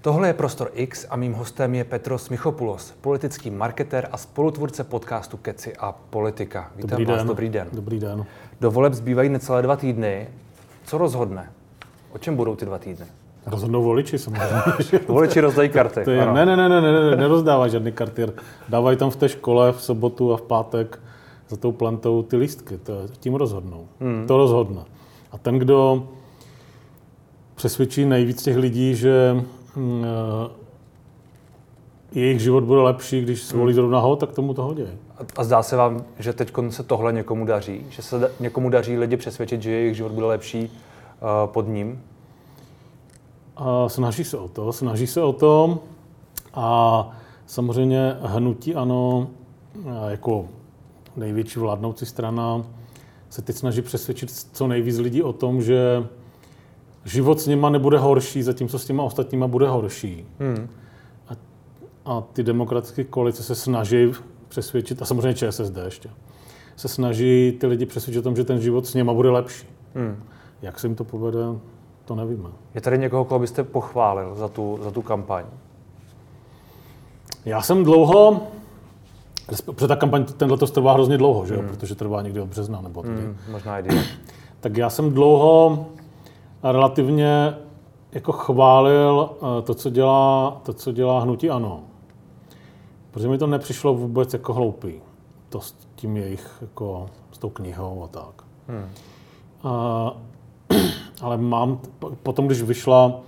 Tohle je Prostor X a mým hostem je Petros Michopoulos, politický marketer a spolutvůrce podcastu Keci a politika. Vítám dobrý vás, den. dobrý den. Dobrý den. Do voleb zbývají necelé dva týdny. Co rozhodne? O čem budou ty dva týdny? Rozhodnou voliči samozřejmě. voliči rozdají karty. To je, ne, ne, ne, ne, ne, nerozdávají žádný karty. Dávají tam v té škole v sobotu a v pátek za tou plantou ty lístky. To, tím rozhodnou. Hmm. To rozhodne. A ten, kdo přesvědčí nejvíc těch lidí, že jejich život bude lepší, když zvolí zrovna ho, tak tomu to hodí. A zdá se vám, že teď se tohle někomu daří? Že se někomu daří lidi přesvědčit, že jejich život bude lepší uh, pod ním? A snaží se o to, snaží se o to a samozřejmě hnutí ano, jako největší vládnoucí strana, se teď snaží přesvědčit co nejvíc lidí o tom, že život s nima nebude horší, zatímco s těma ostatníma bude horší. Hmm. A, a ty demokratické koalice se snaží přesvědčit, a samozřejmě ČSSD ještě, se snaží ty lidi přesvědčit o tom, že ten život s nima bude lepší. Hmm. Jak se jim to povede, to nevíme. Je tady někoho, koho byste pochválil za tu, za tu kampaň? Já jsem dlouho, protože ta kampaň tenhle to trvá hrozně dlouho, že jo? Hmm. protože trvá někdy od března nebo tady. Hmm, možná i Tak já jsem dlouho relativně jako chválil eh, to, co dělá, to, co dělá hnutí ANO. Protože mi to nepřišlo vůbec jako hloupý. To s tím jejich, jako s tou knihou a tak. Hmm. A, ale mám, potom, když vyšla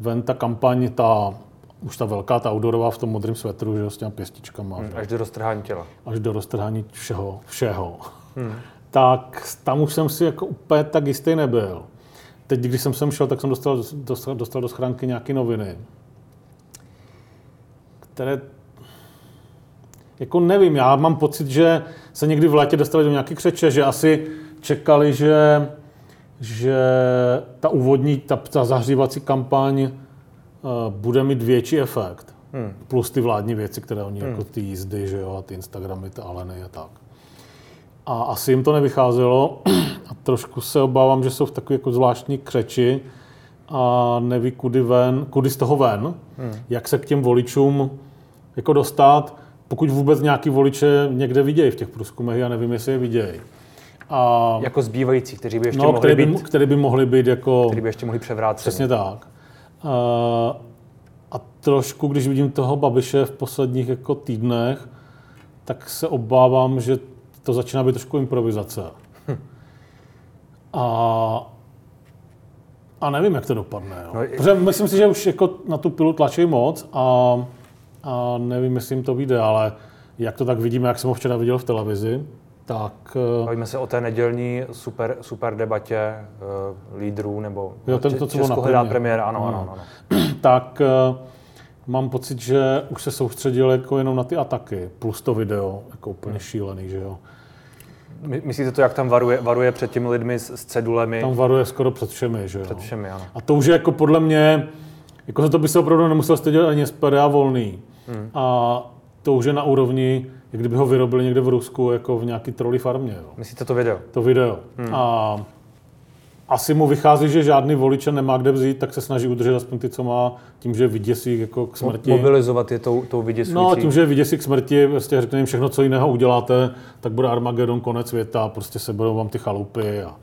ven ta kampaň, ta, už ta velká, ta outdoorová v tom modrém svetru, že s těma pěstičkama. Hmm, až do roztrhání těla. Až do roztrhání všeho, všeho. Hmm. Tak tam už jsem si jako úplně tak jistý nebyl teď, když jsem sem šel, tak jsem dostal, dostal, dostal do schránky nějaké noviny, které jako nevím, já mám pocit, že se někdy v létě dostali do nějaké křeče, že asi čekali, že, že ta úvodní, ta, ta zahřívací kampaň uh, bude mít větší efekt. Hmm. Plus ty vládní věci, které oni, hmm. jako ty jízdy, že jo, a ty Instagramy, ty Aleny a tak. A asi jim to nevycházelo a trošku se obávám, že jsou v takové jako zvláštní křeči a neví, kudy, ven, kudy z toho ven, hmm. jak se k těm voličům jako dostat, pokud vůbec nějaký voliče někde vidějí v těch průzkumech, já nevím, jestli je vidějí. A, jako zbývající, kteří by ještě no, mohli který by, být... Který by mohli být jako... Který by ještě mohli převrátit. Přesně tak. A, a trošku, když vidím toho Babiše v posledních jako týdnech, tak se obávám, že to začíná být trošku improvizace. Hm. A, a nevím, jak to dopadne. Jo. No, Protože myslím si, že už jako na tu pilu tlačí moc a, a nevím, jestli jim to vyjde, ale jak to tak vidíme, jak jsem ho včera viděl v televizi, tak... Eh, Bavíme se o té nedělní super, super debatě uh, lídrů, nebo jo, ten, to, co Česko hledá premiér, ano, ano, ano. ano. tak uh, mám pocit, že už se soustředil jako jenom na ty ataky, plus to video, jako úplně hmm. šílený, že jo. Myslíte to, jak tam varuje, varuje před těmi lidmi s, s cedulemi? Tam varuje skoro před všemi, že jo. Před všemi, ano. A to už je jako podle mě, jako za to by se opravdu nemusel stydět ani SPD a volný. Hmm. A to už je na úrovni, jak kdyby ho vyrobili někde v Rusku, jako v nějaký troli farmě. Jo. Myslíte to video? To video. Hmm. A asi mu vychází, že žádný voliče nemá kde vzít, tak se snaží udržet aspoň ty, co má, tím, že vyděsí jako k smrti. Mobilizovat je tou, tou vyděsující. No, tím, že vyděsí k smrti, prostě řekne jim všechno, co jiného uděláte, tak bude Armagedon, konec světa, prostě se budou vám ty chalupy a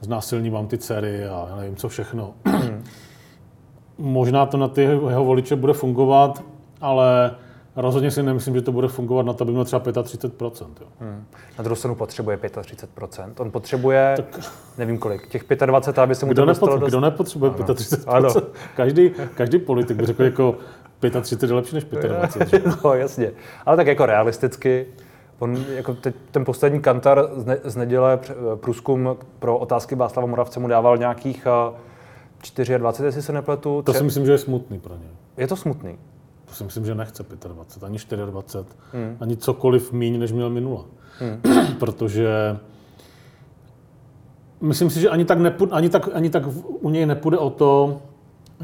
znásilní vám ty dcery a já nevím, co všechno. Možná to na ty jeho voliče bude fungovat, ale rozhodně si nemyslím, že to bude fungovat na to, aby měl třeba 35%. Jo. Hmm. Na druhou stranu potřebuje 35%. On potřebuje, tak... nevím kolik, těch 25, aby se mu kdo to dostalo dost... Kdo nepotřebuje ano. 35%? Ano. Každý, každý politik by řekl jako 35 je lepší než 25. no, jasně. Ale tak jako realisticky, On, jako teď, ten poslední kantar z, ne, z neděle průzkum pro otázky Václava Moravce mu dával nějakých 24, eh, jestli se nepletu. To si myslím, že je smutný pro ně. Je to smutný. Si myslím, že nechce 25, ani 24, hmm. ani cokoliv míň, než měl minule. Hmm. Protože myslím si, že ani tak, nepůjde, ani, tak, ani tak u něj nepůjde o to,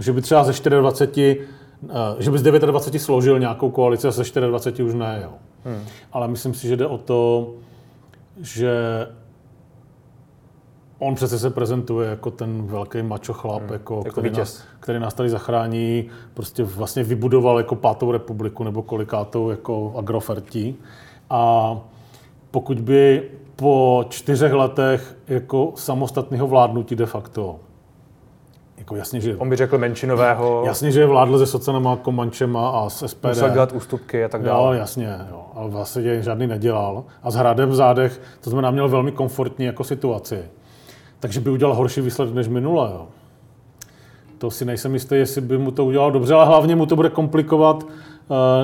že by třeba ze 24, eh, že by z 29 složil nějakou koalici a ze 24 už ne. Jo. Hmm. Ale myslím si, že jde o to, že on přece se prezentuje jako ten velký macho chlap, hmm, jako, jako který, nás, který nás tady zachrání, prostě vlastně vybudoval jako pátou republiku nebo kolikátou jako agrofertí. A pokud by po čtyřech letech jako samostatného vládnutí de facto jako jasně, že... On by řekl menšinového... Jasně, že vládl se socenama, Komančema a s SPD. Musel dělat ústupky a tak dále. Jo, jasně, jo. ale vlastně žádný nedělal. A s hradem v zádech, to znamená, měl velmi komfortní jako situaci. Takže by udělal horší výsledek než minule, jo. To si nejsem jistý, jestli by mu to udělal dobře, ale hlavně mu to bude komplikovat,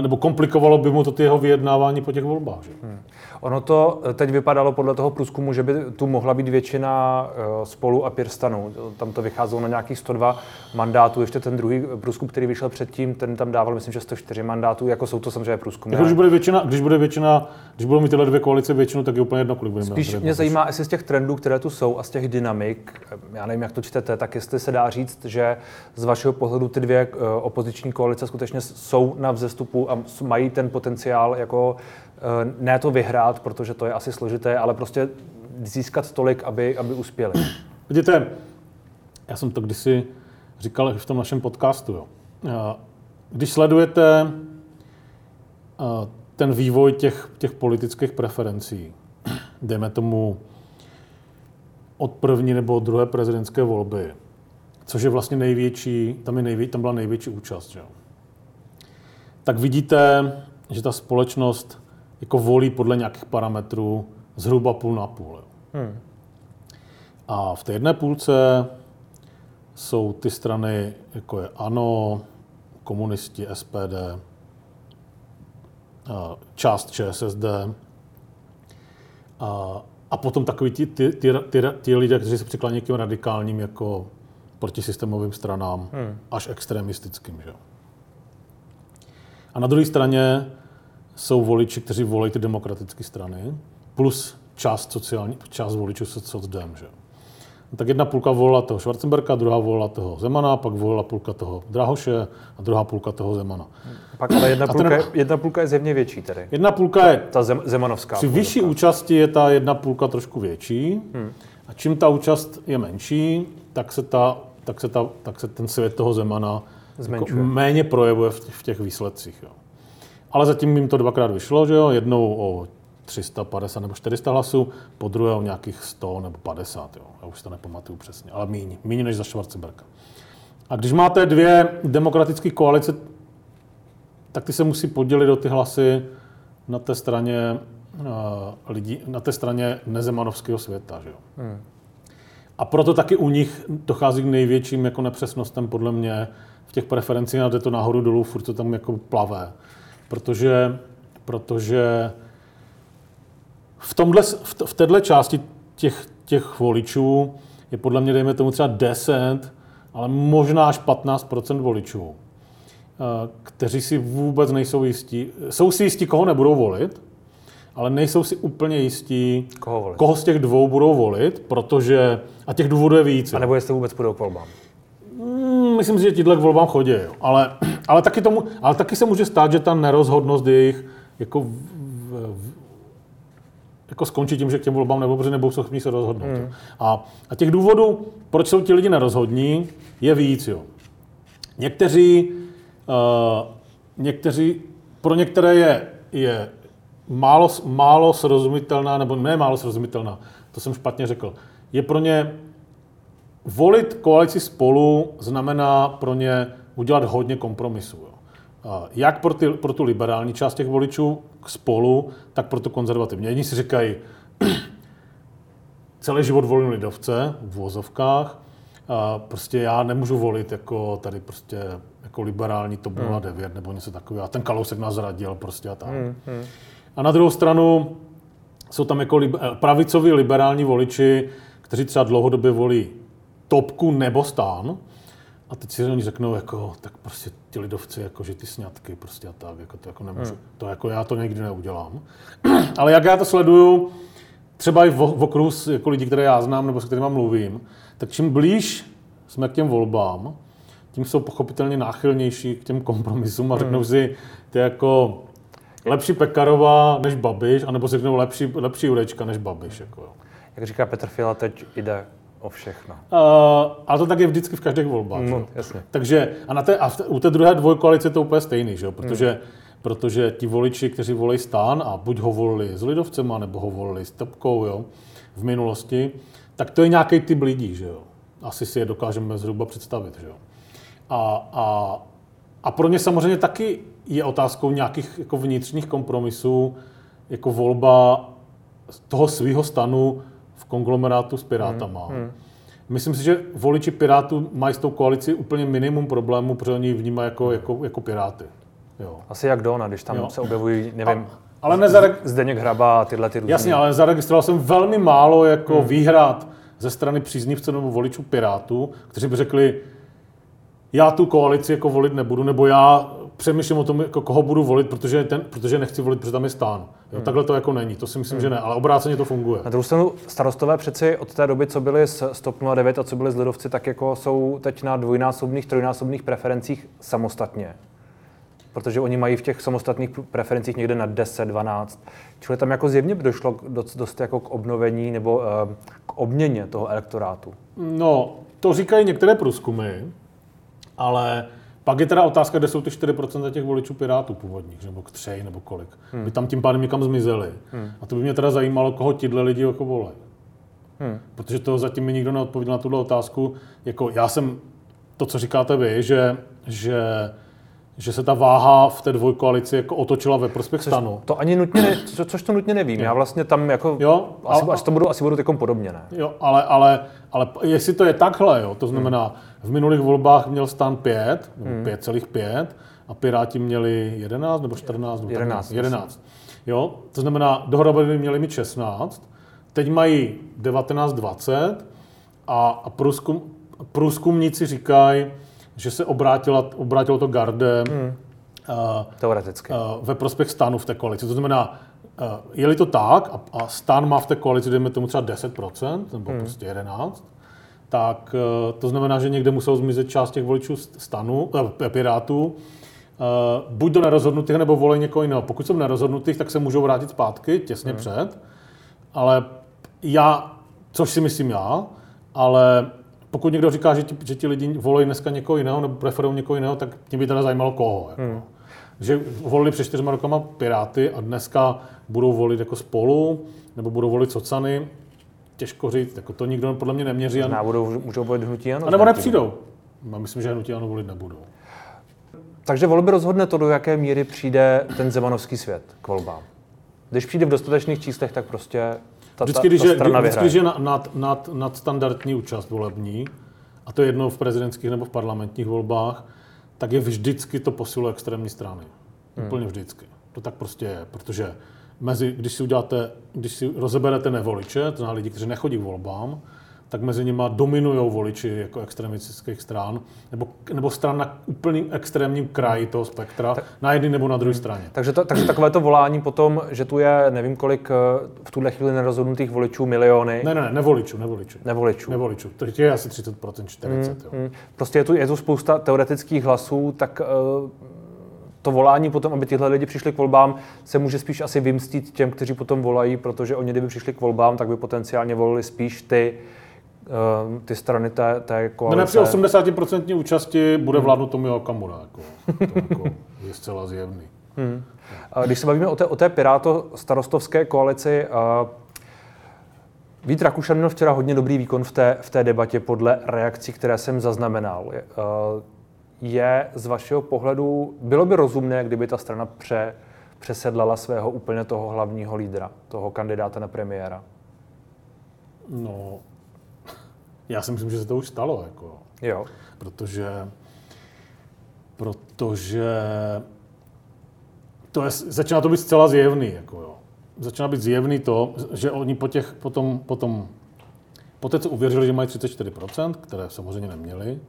nebo komplikovalo by mu to ty jeho vyjednávání po těch volbách. Že? Hmm. Ono to teď vypadalo podle toho průzkumu, že by tu mohla být většina eh, spolu a Pirstanu. Tam to vycházelo na nějakých 102 mandátů. Ještě ten druhý průzkum, který vyšel předtím, ten tam dával, myslím, že 104 mandátů. Jako jsou to samozřejmě průzkumy. Jako, když bude většina, když bude většina, když budou mít tyhle dvě koalice většinu, tak je úplně jedno, kolik budeme. Spíš mě zajímá, jestli z těch trendů, které tu jsou a z těch dynamik, eh, já nevím, jak to čtete, tak jestli se dá říct, že z vašeho pohledu ty dvě eh, opoziční koalice skutečně jsou na vzestupu a mají ten potenciál jako Eh, ne to vyhrát, protože to je asi složité, ale prostě získat tolik, aby, aby uspěli. Vidíte, já jsem to kdysi říkal v tom našem podcastu. Jo. Eh, když sledujete eh, ten vývoj těch, těch politických preferencí, dejme tomu od první nebo od druhé prezidentské volby, což je vlastně největší, tam, je nejvě, tam byla největší účast, že? Tak vidíte, že ta společnost jako volí podle nějakých parametrů zhruba půl na půl. Hmm. A v té jedné půlce jsou ty strany, jako je ANO, komunisti, SPD, část ČSSD a, a potom takový ty, ty, ty, ty, ty lidé, kteří se přiklání k těm radikálním jako protisystémovým stranám, hmm. až extremistickým. Že? A na druhé straně jsou voliči, kteří volí ty demokratické strany, plus část, sociální, část voličů socdem. Že? No, tak jedna půlka volila toho Schwarzenberga, druhá volila toho Zemana, pak volila půlka toho Drahoše a druhá půlka toho Zemana. Pak ale jedna půlka, ten, jedna půlka je zjevně větší tedy. Jedna půlka je... Ta zem, zemanovská. Při vyšší účasti je ta jedna půlka trošku větší. Hmm. A čím ta účast je menší, tak se, ta, tak se, ta, tak se ten svět toho Zemana jako méně projevuje v těch, v těch výsledcích. Jo. Ale zatím jim to dvakrát vyšlo, že jo? jednou o 350 nebo 400 hlasů, po druhé o nějakých 100 nebo 50, jo? já už to nepamatuju přesně, ale míň, míň než za Schwarzenberga. A když máte dvě demokratické koalice, tak ty se musí podělit o ty hlasy na té straně uh, lidí, na té straně nezemanovského světa. Že jo? Hmm. A proto taky u nich dochází k největším jako nepřesnostem podle mě v těch preferencích, a jde to nahoru dolů, furt to tam jako plavé protože, protože v, tomhle, v této části těch, těch voličů je podle mě, dejme tomu třeba 10, ale možná až 15% voličů, eh, kteří si vůbec nejsou jistí. Jsou si jistí, koho nebudou volit, ale nejsou si úplně jistí, koho, volit. koho z těch dvou budou volit, protože, a těch důvodů je víc. A nebo jestli vůbec půjdou k volbám. Hmm, myslím si, že tíhle k volbám chodí, jo. Ale, ale, taky tomu, ale taky se může stát, že ta nerozhodnost jejich jako, v, v, jako skončí tím, že k těm volbám nebo protože nebudou schopni se rozhodnout. Hmm. A, a těch důvodů, proč jsou ti lidi nerozhodní, je víc. Jo. Někteří, uh, někteří, pro některé je, je málo, málo srozumitelná, nebo ne málo srozumitelná, to jsem špatně řekl, je pro ně volit koalici spolu znamená pro ně udělat hodně kompromisů. Jo. Jak pro, ty, pro tu liberální část těch voličů k spolu, tak pro tu konzervativní. Jedni si říkají, celý život volím lidovce v vozovkách, a prostě já nemůžu volit jako tady prostě jako liberální TOP 09 hmm. nebo něco takového. A ten Kalousek nás zradil prostě a tak. Hmm, hmm. A na druhou stranu jsou tam jako liber, pravicoví liberální voliči, kteří třeba dlouhodobě volí topku nebo stán. A teď si oni řeknou, jako, tak prostě ti lidovci, jako, že ty sňatky prostě a tak, jako, to jako nemůžu. Hmm. To jako já to nikdy neudělám. Ale jak já to sleduju, třeba i v, v okruhu jako lidí, které já znám nebo s kterými mluvím, tak čím blíž jsme k těm volbám, tím jsou pochopitelně náchylnější k těm kompromisům a řeknou hmm. si, ty jako lepší Pekarová než Babiš, anebo si řeknou lepší, lepší Jurečka než Babiš. Jako, Jak říká Petr Fiala, teď jde o všechno. Uh, ale to tak je vždycky v každých volbách. No, jasně. Takže a, na té, a v, u té druhé dvojkoalice je to úplně stejný, že? jo? Protože, hmm. protože ti voliči, kteří volí stan a buď ho volili s Lidovcema, nebo ho volili s Topkou jo? v minulosti, tak to je nějaký typ lidí, že jo? Asi si je dokážeme zhruba představit, že jo? A, a, a pro ně samozřejmě taky je otázkou nějakých jako vnitřních kompromisů, jako volba toho svého stanu v konglomerátu s Pirátama. Hmm. Hmm. Myslím si, že voliči Pirátů mají s tou koalicí úplně minimum problémů, protože oni ji vnímají jako, jako, jako Piráty. Jo. Asi jak Dona, když tam jo. se objevují, nevím, a, ale nezarek... Zdeněk Hraba a tyhle ty různý. Jasně, ale zaregistroval jsem velmi málo jako hmm. výhrad ze strany příznivců nebo voličů Pirátů, kteří by řekli, já tu koalici jako volit nebudu, nebo já přemýšlím o tom, jako koho budu volit, protože, ten, protože nechci volit, protože tam je stán. Jo, hmm. Takhle to jako není, to si myslím, hmm. že ne, ale obráceně to funguje. Na druhou stranu starostové přeci od té doby, co byli z Stop 09 a co byli z Lidovci, tak jako jsou teď na dvojnásobných, trojnásobných preferencích samostatně. Protože oni mají v těch samostatných preferencích někde na 10, 12. Čili tam jako zjevně by došlo dost, dost jako k obnovení nebo uh, k obměně toho elektorátu. No, to říkají některé průzkumy, ale pak je teda otázka, kde jsou ty 4% těch voličů Pirátů původních, nebo k třej, nebo kolik. Hmm. By tam tím pádem někam zmizeli. Hmm. A to by mě teda zajímalo, koho tyhle lidi jako volají. Hmm. Protože to zatím mi nikdo neodpověděl na tuhle otázku. Jako já jsem, to, co říkáte vy, že, že že se ta váha v té dvojkoalici jako otočila ve prospěch což stanu. To ani nutně ne, co, což to nutně nevím. Já vlastně tam jako, jo, asi, a, asi, to budu, asi budu takom podobně, ne? Jo, ale, ale, ale jestli to je takhle, jo, to znamená, hmm. v minulých volbách měl stan 5, hmm. 5,5 a Piráti měli 11 nebo 14? Nebo 11. 11. Jo, to znamená, dohromady by měli mít 16, teď mají 19, 20 a, a průzkum, průzkumníci říkají, že se obrátila, obrátilo to gardem hmm. uh, Teoreticky. Uh, ve prospěch stanu v té koalici. To znamená, uh, je-li to tak a, a stan má v té koalici, dejme tomu třeba 10% nebo hmm. prostě 11%, tak uh, to znamená, že někde musel zmizet část těch voličů stanu, uh, pirátů, uh, buď do nerozhodnutých, nebo volí někoho jiného. Pokud jsou nerozhodnutých, tak se můžou vrátit zpátky, těsně hmm. před, ale já, což si myslím já, ale pokud někdo říká, že ti, že ti lidi volí dneska někoho jiného nebo preferují někoho jiného, tak mě by teda zajímalo koho. Jako. Hmm. Že volili před čtyřma rokama Piráty a dneska budou volit jako spolu, nebo budou volit socany, těžko říct, jako to nikdo podle mě neměří. Možná budou, můžou volit hnutí ano. A nebo nepřijdou. Já myslím, že hnutí ano volit nebudou. Takže volby rozhodne to, do jaké míry přijde ten zemanovský svět k volbám. Když přijde v dostatečných číslech, tak prostě ta, vždycky, když je, vždycky, když je nad, nad, nad, standardní účast volební, a to je jedno v prezidentských nebo v parlamentních volbách, tak je vždycky to posiluje extrémní strany. Hmm. Úplně vždycky. To tak prostě je, protože mezi, když si uděláte, když si rozeberete nevoliče, to znamená lidi, kteří nechodí k volbám, tak mezi nimi dominují voliči jako extremistických stran, nebo, nebo stran na úplným extrémním kraji toho spektra, tak, na jedné nebo na druhé straně. Takže, to, takže takové to volání potom, že tu je nevím kolik eh, v tuhle chvíli nerozhodnutých voličů, miliony. Ne, ne, ne, nevoličů, nevoličů. Nevoličů. Nevoličů. To je asi 30%, 40%. Mm, jo. Mm. Prostě je tu, je tu spousta teoretických hlasů, tak uh, to volání potom, aby tyhle lidi přišli k volbám, se může spíš asi vymstít těm, kteří potom volají, protože oni, kdyby přišli k volbám, tak by potenciálně volili spíš ty, ty strany té, té koalice. No, při 80% účasti bude hmm. vládnout Tomio Okamura. Jako, to jako je zcela zjevný. Hmm. Když se bavíme o té, o té Piráto-starostovské koalici, uh, Vít Rakušan měl včera hodně dobrý výkon v té, v té debatě podle reakcí, které jsem zaznamenal. Uh, je z vašeho pohledu, bylo by rozumné, kdyby ta strana pře, přesedlala svého úplně toho hlavního lídra, toho kandidáta na premiéra? No, já si myslím, že se to už stalo. Jako, jo. Protože, protože to je, začíná to být zcela zjevný. Jako, jo. Začíná být zjevný to, že oni po těch, potom, potom, po té, co uvěřili, že mají 34%, které samozřejmě neměli,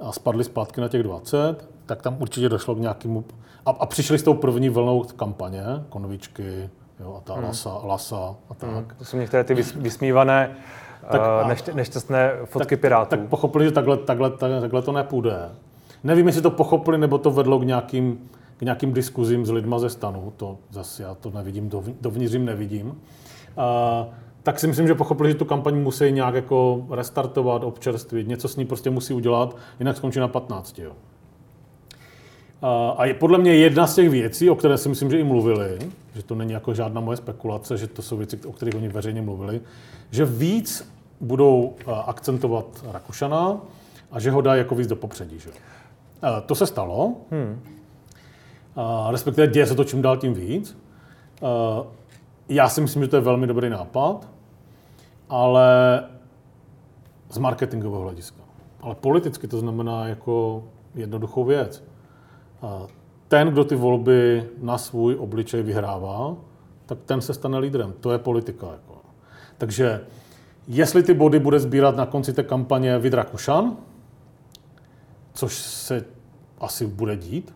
a spadli zpátky na těch 20, tak tam určitě došlo k nějakému... A, a přišli s tou první vlnou kampaně, konvičky, jo, a ta hmm. lasa, lasa a tak. Hmm. To jsou některé ty vysmívané tak uh, nešť, nešťastné fotky tak, Pirátů. Tak pochopili, že takhle, takhle, takhle, takhle to nepůjde. Nevím, jestli to pochopili, nebo to vedlo k nějakým, k nějakým diskuzím s lidma ze stanu. To zase já to nevidím, dovnitř nevidím. Uh, tak si myslím, že pochopili, že tu kampaň musí nějak jako restartovat, občerstvit, něco s ní prostě musí udělat, jinak skončí na 15. Jo. A je podle mě jedna z těch věcí, o které si myslím, že i mluvili, že to není jako žádná moje spekulace, že to jsou věci, o kterých oni veřejně mluvili, že víc budou akcentovat Rakušana a že ho dají jako víc do popředí. Že? To se stalo, hmm. respektive děje se to čím dál tím víc. Já si myslím, že to je velmi dobrý nápad, ale z marketingového hlediska. Ale politicky to znamená jako jednoduchou věc. Ten, kdo ty volby na svůj obličej vyhrává, tak ten se stane lídrem. To je politika. Jako. Takže jestli ty body bude sbírat na konci té kampaně Vidra Kušan, což se asi bude dít,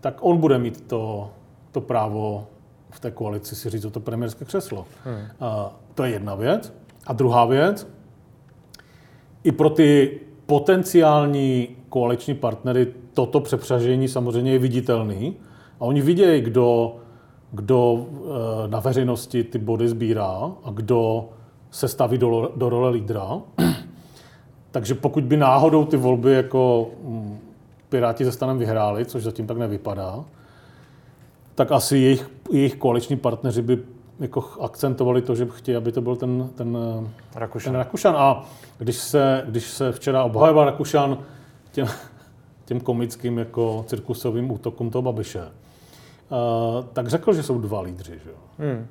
tak on bude mít to, to právo v té koalici si říct o to premiérské křeslo. Hmm. A to je jedna věc. A druhá věc, i pro ty potenciální koaliční partnery toto přepřažení samozřejmě je viditelný. A oni vidějí, kdo, kdo eh, na veřejnosti ty body sbírá a kdo se staví do, do role lídra. Takže pokud by náhodou ty volby jako mm, Piráti ze stanem vyhráli, což zatím tak nevypadá, tak asi jejich, jejich koaliční partneři by jako akcentovali to, že chtějí, aby to byl ten, ten, Rakušan. ten Rakušan. A když se, když se včera obhajoval Rakušan těm, těm komickým jako cirkusovým útokům toho Babiše, uh, tak řekl, že jsou dva lídři. Že? Hmm.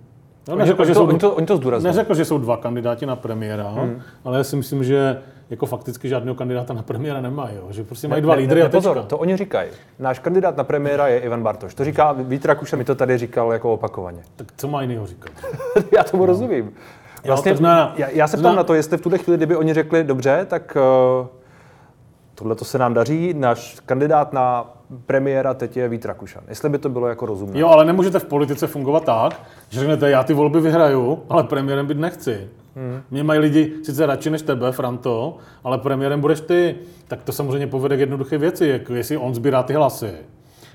No, neřekl, že to, jsou, oni, to, oni to zdůraznili. Neřekl, že jsou dva kandidáti na premiéra, hmm. ale já si myslím, že jako fakticky žádného kandidáta na premiéra nemají. Jo? Že prostě mají dva ne, lídry ne, ne, a pozor, to oni říkají. Náš kandidát na premiéra je Ivan Bartoš. To říká Vít Rakuša, mi to tady říkal jako opakovaně. Tak co má jiného říkat? já tomu no. rozumím. Vlastně, jo, zna, já, já se ptám na to, jestli v tuhle chvíli, kdyby oni řekli, dobře, tak uh, tohle to se nám daří, náš kandidát na premiéra teď je Vít Rakušan. Jestli by to bylo jako rozumné. Jo, ale nemůžete v politice fungovat tak, že řeknete, já ty volby vyhraju, ale premiérem být nechci. Hmm. Mě mají lidi sice radši než tebe, Franto, ale premiérem budeš ty. Tak to samozřejmě povede k jednoduché věci, jako jestli on sbírá ty hlasy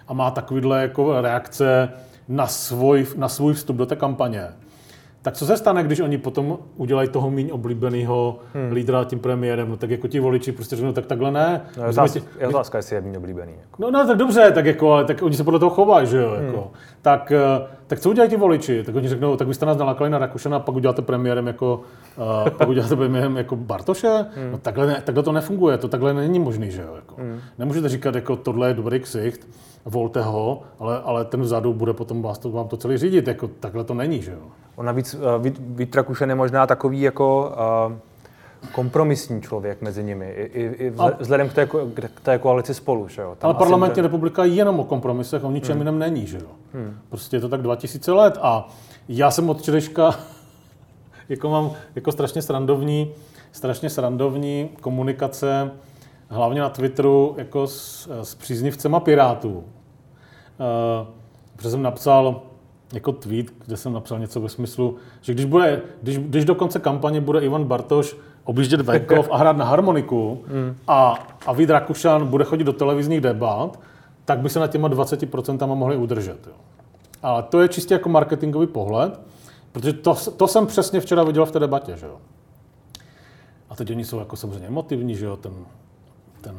a má takovýhle jako reakce na svůj, na svůj vstup do té kampaně tak co se stane, když oni potom udělají toho méně oblíbeného hmm. lídra tím premiérem? No tak jako ti voliči prostě řeknou, tak takhle ne. No, je otázka, je otázka, jestli je méně oblíbený. Jako. No, no, tak dobře, tak jako, ale tak oni se podle toho chovají, že jo, jako. Hmm. Tak, eh, tak co udělají ti voliči? Tak oni řeknou, tak vy jste nás nalakali na Rakušana a pak uděláte premiérem jako, uh, pak uděláte premiérem jako Bartoše? Hmm. No takhle, ne, takhle to nefunguje, to takhle není možný, že jo. Jako. Hmm. Nemůžete říkat, jako tohle je dobrý ksicht, volte ho, ale, ale ten vzadu bude potom vás to, vám to celý řídit. Jako, takhle to není, že jo. On navíc Vít, Vít Rakušen je možná takový jako uh, kompromisní člověk mezi nimi, i, i, i vzhledem k té, k té koalici spolu. Že jo? Tam ale parlamentní bude... republika je jenom o kompromisech, o ničem hmm. jiném není. Že jo? Hmm. Prostě je to tak 2000 let a já jsem od včerejška jako mám jako strašně srandovní, strašně srandovní komunikace, hlavně na Twitteru, jako s, s příznivcema Pirátů. Uh, protože jsem napsal, jako tweet, kde jsem napsal něco ve smyslu, že když, bude, když, když do konce kampaně bude Ivan Bartoš objíždět venkov a hrát na harmoniku mm. a, a Vít Rakušan bude chodit do televizních debat, tak by se na těma 20% mohli udržet. Jo. Ale to je čistě jako marketingový pohled, protože to, to jsem přesně včera viděl v té debatě. Že jo. A teď oni jsou jako samozřejmě emotivní, že jo, ten, ten,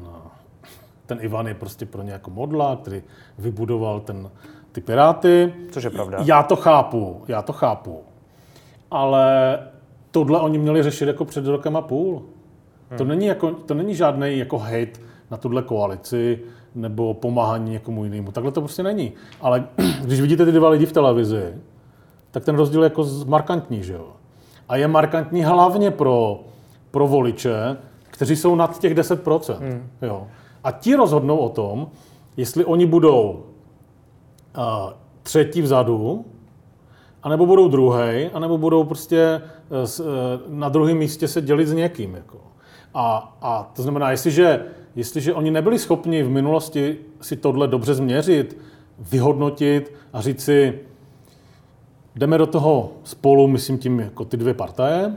ten Ivan je prostě pro ně jako modla, který vybudoval ten, ty Piráty. Což je pravda. Já to chápu, já to chápu. Ale tohle oni měli řešit jako před rokem a půl. Hmm. To není, jako, to není žádný jako hate na tuhle koalici nebo pomáhání někomu jinému. Takhle to prostě není. Ale když vidíte ty dva lidi v televizi, tak ten rozdíl je jako markantní, že jo? A je markantní hlavně pro, pro voliče, kteří jsou nad těch 10%. Hmm. Jo. A ti rozhodnou o tom, jestli oni budou třetí vzadu, anebo budou druhý, anebo budou prostě e, e, na druhém místě se dělit s někým. Jako. A, a to znamená, jestliže, jestliže oni nebyli schopni v minulosti si tohle dobře změřit, vyhodnotit a říct si, jdeme do toho spolu, myslím tím jako ty dvě partaje,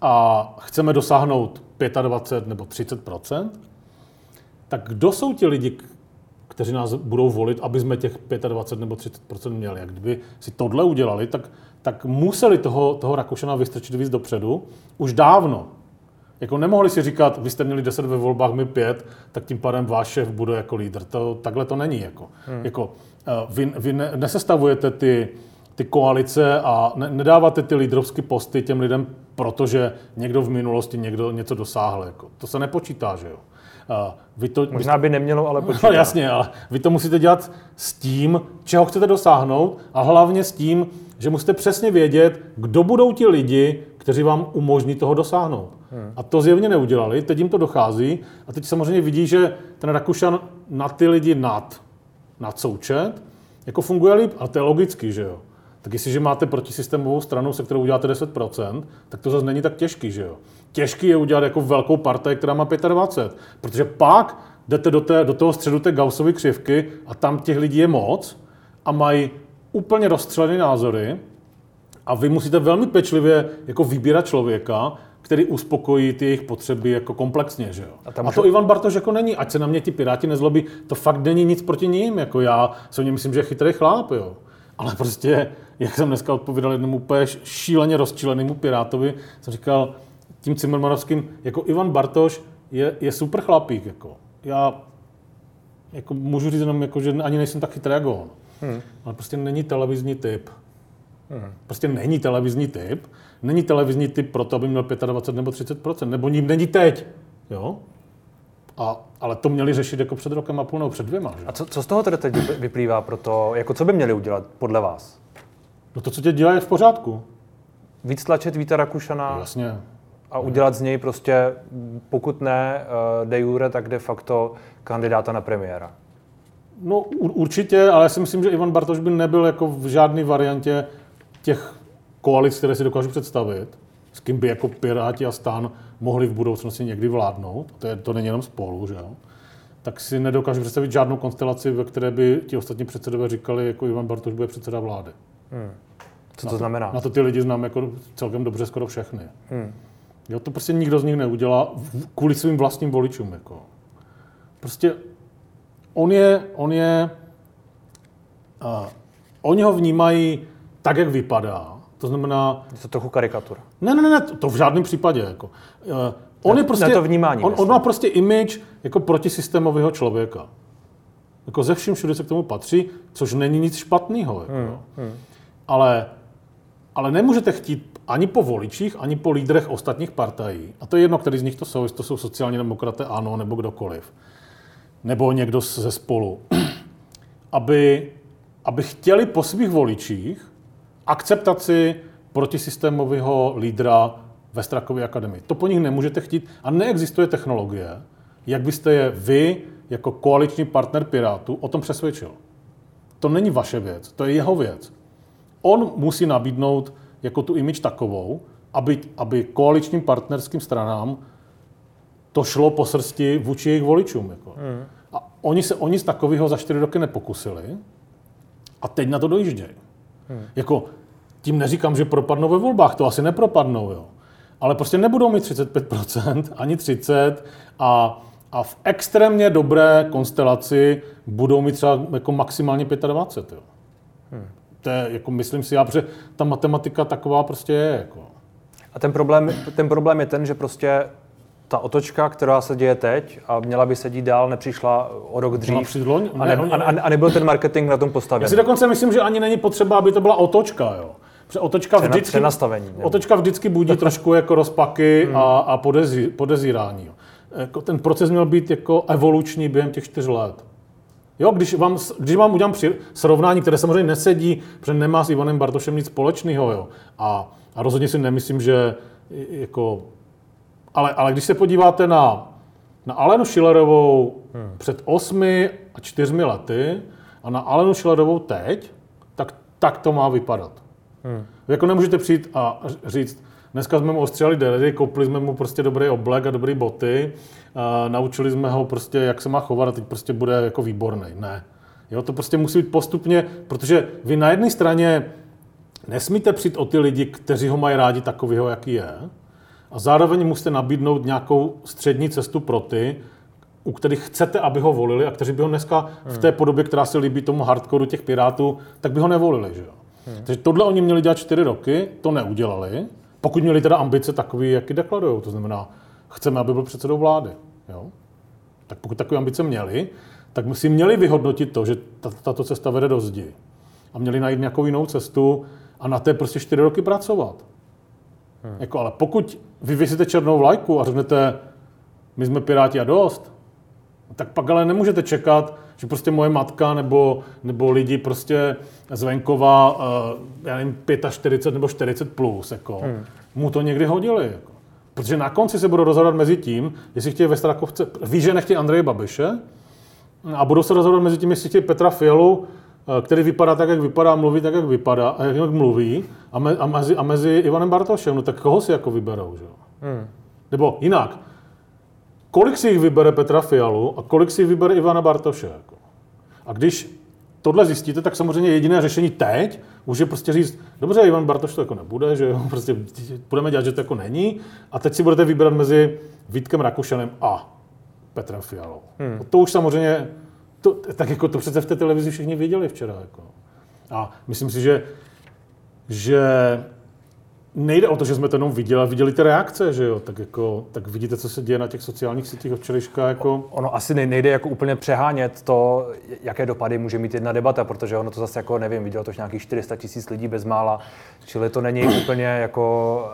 a chceme dosáhnout 25 nebo 30% tak kdo jsou ti lidi, kteří nás budou volit, aby jsme těch 25 nebo 30% měli. Jak kdyby si tohle udělali, tak, tak museli toho, toho Rakušana vystrčit víc dopředu už dávno. Jako nemohli si říkat, vy jste měli 10 ve volbách, my 5, tak tím pádem váš šéf bude jako lídr. To, takhle to není. Jako. Hmm. Jako, eh, vy, vy ne, nesestavujete ty, ty koalice a ne, nedáváte ty lídrovské posty těm lidem, protože někdo v minulosti někdo něco dosáhl. Jako. To se nepočítá, že jo. Vy to, Možná by nemělo, ale počítá. No, jasně, ale vy to musíte dělat s tím, čeho chcete dosáhnout a hlavně s tím, že musíte přesně vědět, kdo budou ti lidi, kteří vám umožní toho dosáhnout. Hmm. A to zjevně neudělali, teď jim to dochází a teď samozřejmě vidí, že ten Rakušan na ty lidi nad, nad součet, jako funguje líp, ale to je logický, že jo. Tak jestliže máte protisystémovou stranu, se kterou uděláte 10%, tak to zase není tak těžký, že jo. Těžký je udělat jako velkou partaj, která má 25, protože pak jdete do, té, do toho středu té Gaussovy křivky a tam těch lidí je moc a mají úplně rozstřelené názory a vy musíte velmi pečlivě jako vybírat člověka, který uspokojí ty jejich potřeby jako komplexně, že jo. A, tam a to Ivan Bartoš jako není, ať se na mě ti piráti nezlobí, to fakt není nic proti ním, jako já se o myslím, že je chytrý chláp, jo. Ale prostě, jak jsem dneska odpovědal jednomu úplně šíleně rozčilenému pirátovi, jsem říkal tím Cimmermanovským, jako Ivan Bartoš je, je super chlapík, jako. Já jako můžu říct jenom, jako, že ani nejsem tak chytrý jako on. Hmm. Ale prostě není televizní typ. Hmm. Prostě není televizní typ. Není televizní typ proto, aby měl 25 nebo 30% nebo ním není teď. Jo? A, ale to měli řešit jako před rokem a půl nebo před dvěma. Že? A co, co z toho tedy teď vyplývá pro to, jako co by měli udělat podle vás? No to, co tě dělá, je v pořádku. Víc tlačit Víta Rakušana? Jasně. A udělat z něj prostě, pokud ne eh, de jure, tak de facto kandidáta na premiéra. No určitě, ale já si myslím, že Ivan Bartoš by nebyl jako v žádné variantě těch koalic, které si dokážu představit, s kým by jako Piráti a Stan mohli v budoucnosti někdy vládnout, to, je, to není jenom spolu, že jo, tak si nedokážu představit žádnou konstelaci, ve které by ti ostatní předsedové říkali, jako Ivan Bartoš bude předseda vlády. Hmm. Co to na znamená? To, na to ty lidi znám jako celkem dobře skoro všechny. Hmm. Jo, to prostě nikdo z nich neudělá kvůli svým vlastním voličům. Jako. Prostě on je, on je, uh, oni ho vnímají tak, jak vypadá. To znamená... Je to trochu karikatura. Ne, ne, ne, to, to v žádném případě. Jako. Uh, on ne, je prostě, to vnímání. On, on má prostě image jako protisystémového člověka. Jako ze vším všude se k tomu patří, což není nic špatného. Jako. Hmm, hmm. Ale, ale nemůžete chtít ani po voličích, ani po lídrech ostatních partají. A to je jedno, který z nich to jsou, jestli to jsou sociální demokraté, ano, nebo kdokoliv. Nebo někdo ze spolu. aby, aby chtěli po svých voličích akceptaci protisystémového lídra ve Strakově akademii. To po nich nemůžete chtít a neexistuje technologie, jak byste je vy jako koaliční partner Pirátu o tom přesvědčil. To není vaše věc, to je jeho věc. On musí nabídnout jako tu imič takovou, aby, aby koaličním partnerským stranám to šlo po srsti vůči jejich voličům. Jako. Mm. A oni se oni z takového za čtyři roky nepokusili a teď na to dojíždějí. Hmm. Jako, tím neříkám, že propadnou ve volbách, to asi nepropadnou, jo. Ale prostě nebudou mít 35%, ani 30% a, a v extrémně dobré konstelaci budou mít třeba jako maximálně 25%, jo. Hmm. To je, jako myslím si já, protože ta matematika taková prostě je, jako. A ten problém, ten problém je ten, že prostě ta otočka, která se děje teď a měla by se dít dál, nepřišla o rok dřív. Loň, a, ne, a, a, a nebyl ten marketing na tom postavený. Já si dokonce myslím, že ani není potřeba, aby to byla otočka. Jo. Protože otočka Přena, vždycky, otočka vždycky budí trošku jako rozpaky hmm. a, a podezí, podezírání. Jo. Jako ten proces měl být jako evoluční během těch čtyř let. Jo, když vám, když vám udělám při, srovnání, které samozřejmě nesedí, protože nemá s Ivanem Bartošem nic společného, jo. A, a rozhodně si nemyslím, že jako ale, ale když se podíváte na, na Alenu Schillerovou hmm. před osmi a čtyřmi lety a na Alenu Schillerovou teď, tak, tak to má vypadat. Hmm. Vy jako nemůžete přijít a říct, dneska jsme mu ostřeli delery, koupili jsme mu prostě dobrý oblek a dobré boty, naučili jsme ho prostě, jak se má chovat a teď prostě bude jako výborný. Ne. Jo, to prostě musí být postupně, protože vy na jedné straně nesmíte přijít o ty lidi, kteří ho mají rádi takového, jaký je, a zároveň musíte nabídnout nějakou střední cestu pro ty, u kterých chcete, aby ho volili a kteří by ho dneska v té podobě, která se líbí tomu hardcoru těch pirátů, tak by ho nevolili. Že jo? Hmm. Takže tohle oni měli dělat čtyři roky, to neudělali, pokud měli teda ambice takové, jaký deklarují. To znamená, chceme, aby byl předsedou vlády. Jo? Tak pokud takové ambice měli, tak si měli vyhodnotit to, že tato cesta vede do zdi. A měli najít nějakou jinou cestu a na té prostě čtyři roky pracovat. Hmm. Jako, ale pokud vy vysíte černou vlajku a řeknete, my jsme Piráti a dost, tak pak ale nemůžete čekat, že prostě moje matka nebo, nebo lidi prostě z venkova, uh, já nevím, 45 nebo 40 plus, jako, hmm. mu to někdy hodili. Jako. Protože na konci se budou rozhodovat mezi tím, jestli chtějí ve Strakovce, ví, že nechtějí Andreje Babiše, a budou se rozhodovat mezi tím, jestli chtějí Petra Fialu, eh, který vypadá tak, jak vypadá, mluví tak, jak vypadá, a jak mluví, a, me, a, mezi, a mezi Ivanem Bartošem, no tak koho si jako vyberou, že? Hmm. Nebo jinak, kolik si jich vybere Petra Fialu a kolik si jich vybere Ivana Bartoše. Jako. A když tohle zjistíte, tak samozřejmě jediné řešení teď už je prostě říct, dobře, Ivan Bartoš to jako nebude, že jo, prostě budeme dělat, že to jako není a teď si budete vybrat mezi Vítkem Rakušanem a Petrem Fialou. Hmm. To už samozřejmě, to, tak jako to přece v té televizi všichni viděli včera. Jako. A myslím si, že, že nejde o to, že jsme to jenom viděli, viděli ty reakce, že jo, tak jako, tak vidíte, co se děje na těch sociálních sítích od jako... Ono asi nejde jako úplně přehánět to, jaké dopady může mít jedna debata, protože ono to zase jako, nevím, vidělo to nějakých 400 tisíc lidí bezmála, čili to není úplně jako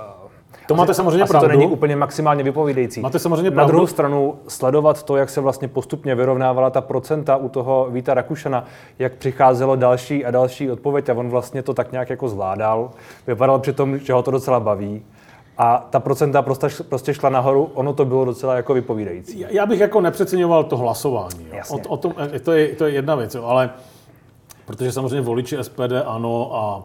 to máte samozřejmě asi pravdu. to není úplně maximálně vypovídající. Máte samozřejmě Na pravdu. druhou stranu sledovat to, jak se vlastně postupně vyrovnávala ta procenta u toho Víta Rakušana, jak přicházelo další a další odpověď a on vlastně to tak nějak jako zvládal. Vypadal přitom, že ho to docela baví. A ta procenta prostě, prostě šla nahoru, ono to bylo docela jako vypovídající. Já bych jako nepřeceňoval to hlasování. Jo. Jasně. O, o tom, to, je, to je jedna věc, jo. ale protože samozřejmě voliči SPD, ano a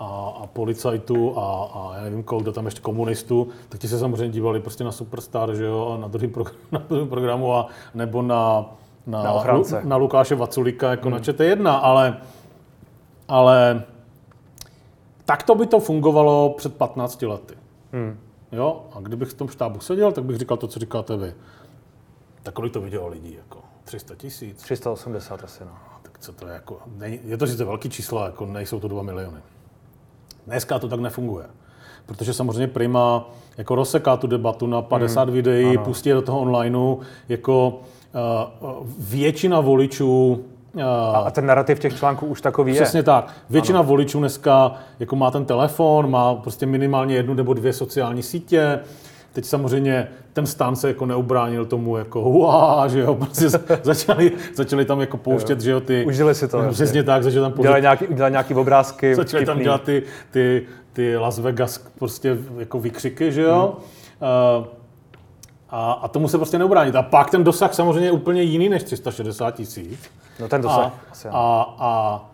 a, a policajtů a, a já nevím koho, kdo tam ještě komunistů, tak ti se samozřejmě dívali prostě na Superstar, že jo, na druhém, pro, programu a nebo na, na, na, Lu, na Lukáše Vaculika jako hmm. na ČT1, ale, ale tak to by to fungovalo před 15 lety. Hmm. Jo, a kdybych v tom štábu seděl, tak bych říkal to, co říkáte vy. Tak kolik to vidělo lidí? Jako 300 tisíc? 380 asi, no. Tak co to je jako, je to sice velký číslo, jako nejsou to 2 miliony. Dneska to tak nefunguje. Protože samozřejmě Prima jako rozseká tu debatu na 50 mm. videí, ano. pustí do toho onlineu, jako uh, většina voličů uh, a ten narrativ těch článků už takový přesně je. Přesně tak. Většina ano. voličů dneska jako má ten telefon, má prostě minimálně jednu nebo dvě sociální sítě, Teď samozřejmě ten stan se jako neubránil tomu jako uá, že jo, prostě začali, začali tam jako pouštět, jo. že jo, ty... Užili si to. Přesně tak, začali tam pouštět. Udělali nějaký, udělali nějaký obrázky. Začali vtipný. tam dělat ty, ty, ty Las Vegas prostě jako výkřiky, že jo. Hmm. Uh, a, a tomu se prostě neubránit. A pak ten dosah samozřejmě je úplně jiný než 360 tisíc. No ten dosah a, asi a, a,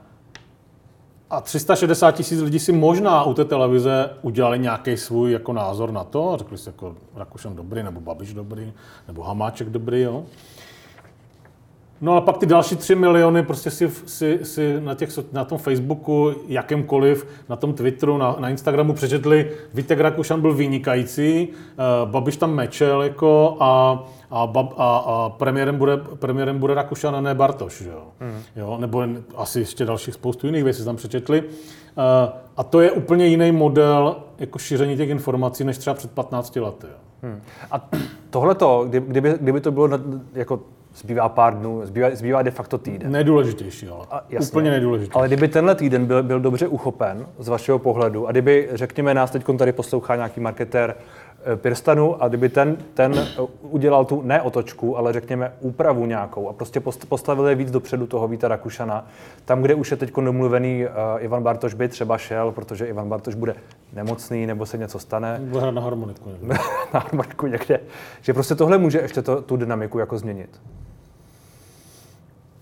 a 360 tisíc lidí si možná u té televize udělali nějaký svůj jako názor na to řekli si jako Rakušan dobrý, nebo Babiš dobrý, nebo Hamáček dobrý, jo. No a pak ty další 3 miliony prostě si, si, si na, těch, na tom Facebooku, jakémkoliv, na tom Twitteru, na, na Instagramu přečetli, Vítek Rakušan byl vynikající, uh, Babiš tam mečel jako a, a, bab, a, a premiérem, bude, premiérem bude Rakušan a ne Bartoš, jo? Hmm. jo? Nebo asi ještě dalších spoustu jiných věcí tam přečetli. Uh, a to je úplně jiný model jako šíření těch informací, než třeba před 15 lety. Jo? Hmm. A tohleto, kdyby, kdyby to bylo jako Zbývá pár dnů, zbývá, zbývá de facto týden. Nejdůležitější, ale a, jasně, úplně nejdůležitější. Ale kdyby tenhle týden byl, byl dobře uchopen z vašeho pohledu a kdyby, řekněme, nás teď tady poslouchá nějaký marketér eh, Pirstanu a kdyby ten, ten eh, udělal tu ne otočku, ale řekněme úpravu nějakou a prostě postavili víc dopředu toho Víta Rakušana, tam, kde už je teď domluvený uh, Ivan Bartoš by třeba šel, protože Ivan Bartoš bude nemocný nebo se něco stane. Bude hrát na harmoniku někde. na harmoniku někde. Že prostě tohle může ještě to, tu dynamiku jako změnit.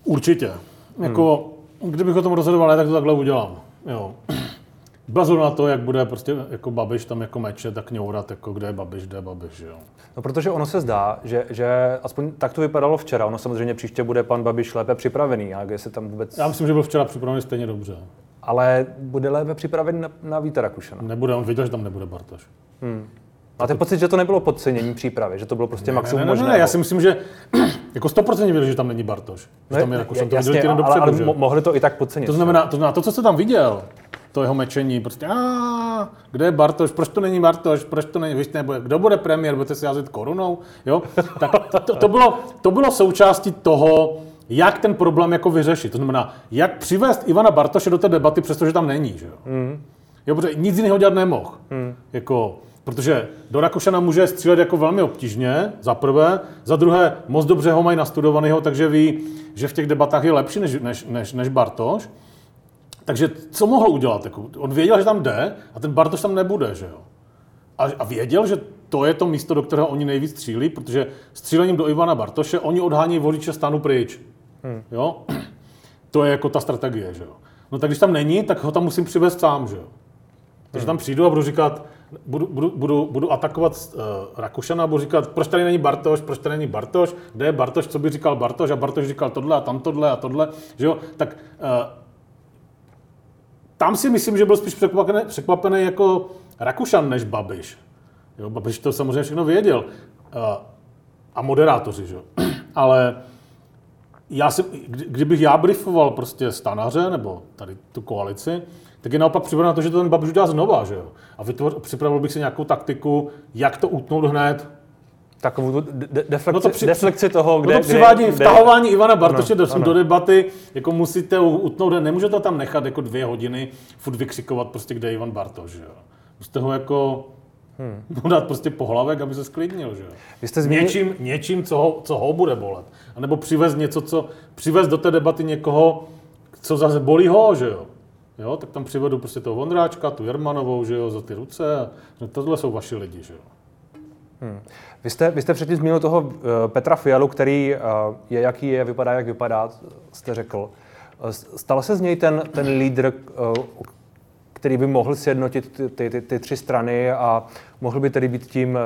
Určitě. Jako, hmm. kdybych o tom rozhodoval, tak to takhle udělám. Jo. Bez na to, jak bude prostě jako Babiš tam jako meče, tak ňourat, jako kde je Babiš, kde je Babiš, jo. No protože ono se zdá, že, že aspoň tak to vypadalo včera. Ono samozřejmě příště bude pan Babiš lépe připravený, a jestli tam vůbec... Já myslím, že byl včera připravený stejně dobře. Ale bude lépe připravený na, na Víta Rakušana. Nebude, on věděl, že tam nebude Bartoš. Hmm. Máte pocit, že to nebylo podcenění přípravy, že to bylo prostě ne, maximum ne, ne, možné? Ne, já si myslím, že Jako 100% věděli, že tam není Bartoš. Že tam je Rakušan, to jasně, týden ale, ale mohli to i tak podcenit. To znamená, to znamená, to, co jsi tam viděl, to jeho mečení, prostě, a kde je Bartoš, proč to není Bartoš, proč to není, víš, nebo kdo bude premiér, budete si jázet korunou, jo? Tak to, to, to, bylo, to bylo součástí toho, jak ten problém jako vyřešit. To znamená, jak přivést Ivana Bartoše do té debaty, přestože tam není, že jo? Mm. Jo, protože nic jiného dělat nemohl. Mm. Jako, protože do Rakušana může střílet jako velmi obtížně, za prvé, za druhé, moc dobře ho mají nastudovaného, takže ví, že v těch debatách je lepší než, než, než, než Bartoš. Takže co mohl udělat? Jako, on věděl, že tam jde a ten Bartoš tam nebude, že jo? A, a věděl, že to je to místo, do kterého oni nejvíc střílí, protože střílením do Ivana Bartoše oni odhání voliče stanu pryč. Hmm. Jo? To je jako ta strategie, že jo? No tak když tam není, tak ho tam musím přivést sám, že jo? Takže hmm. tam přijdu a budu říkat, budu, budu, budu, budu atakovat uh, Rakušana budu říkat, proč tady není Bartoš, proč tady není Bartoš, kde je Bartoš, co by říkal Bartoš a Bartoš říkal tohle a tam tohle a tohle, že jo? Tak uh, tam si myslím, že byl spíš překvapený, překvapený jako Rakušan než Babiš. Jo, Babiš to samozřejmě všechno věděl. Uh, a moderátoři, že jo. Ale já si, kdybych já briefoval prostě stanaře nebo tady tu koalici, tak je naopak připravil na to, že to ten Babiš udělá znova, že jo. A vytvořil, připravil bych si nějakou taktiku, jak to utnout hned, takovou tu de- deflekci, no to při, deflekci toho, kde... No to přivádí, kde, vtahování Ivana Bartoše do, do debaty, jako musíte utnout, nemůžete tam nechat jako dvě hodiny furt vykřikovat prostě, kde je Ivan Bartoš, že jo. Musíte ho jako Hmm. dát prostě pohlavek, aby se sklidnil, že jo. Vy jste zmínil... Něčím, něčím co, ho, co ho bude bolet. A nebo přivez něco, co, přivez do té debaty někoho, co zase bolí ho, že jo. Jo, tak tam přivedu prostě toho Vondráčka, tu Jermanovou, že jo, za ty ruce. A tohle jsou vaši lidi, že jo. Hmm. Vy jste, vy jste předtím zmínil toho uh, Petra Fialu, který uh, je jaký je, vypadá jak vypadá, jste řekl. Uh, stal se z něj ten, ten lídr, který by mohl sjednotit ty, ty, ty, ty tři strany a mohl by tedy být tím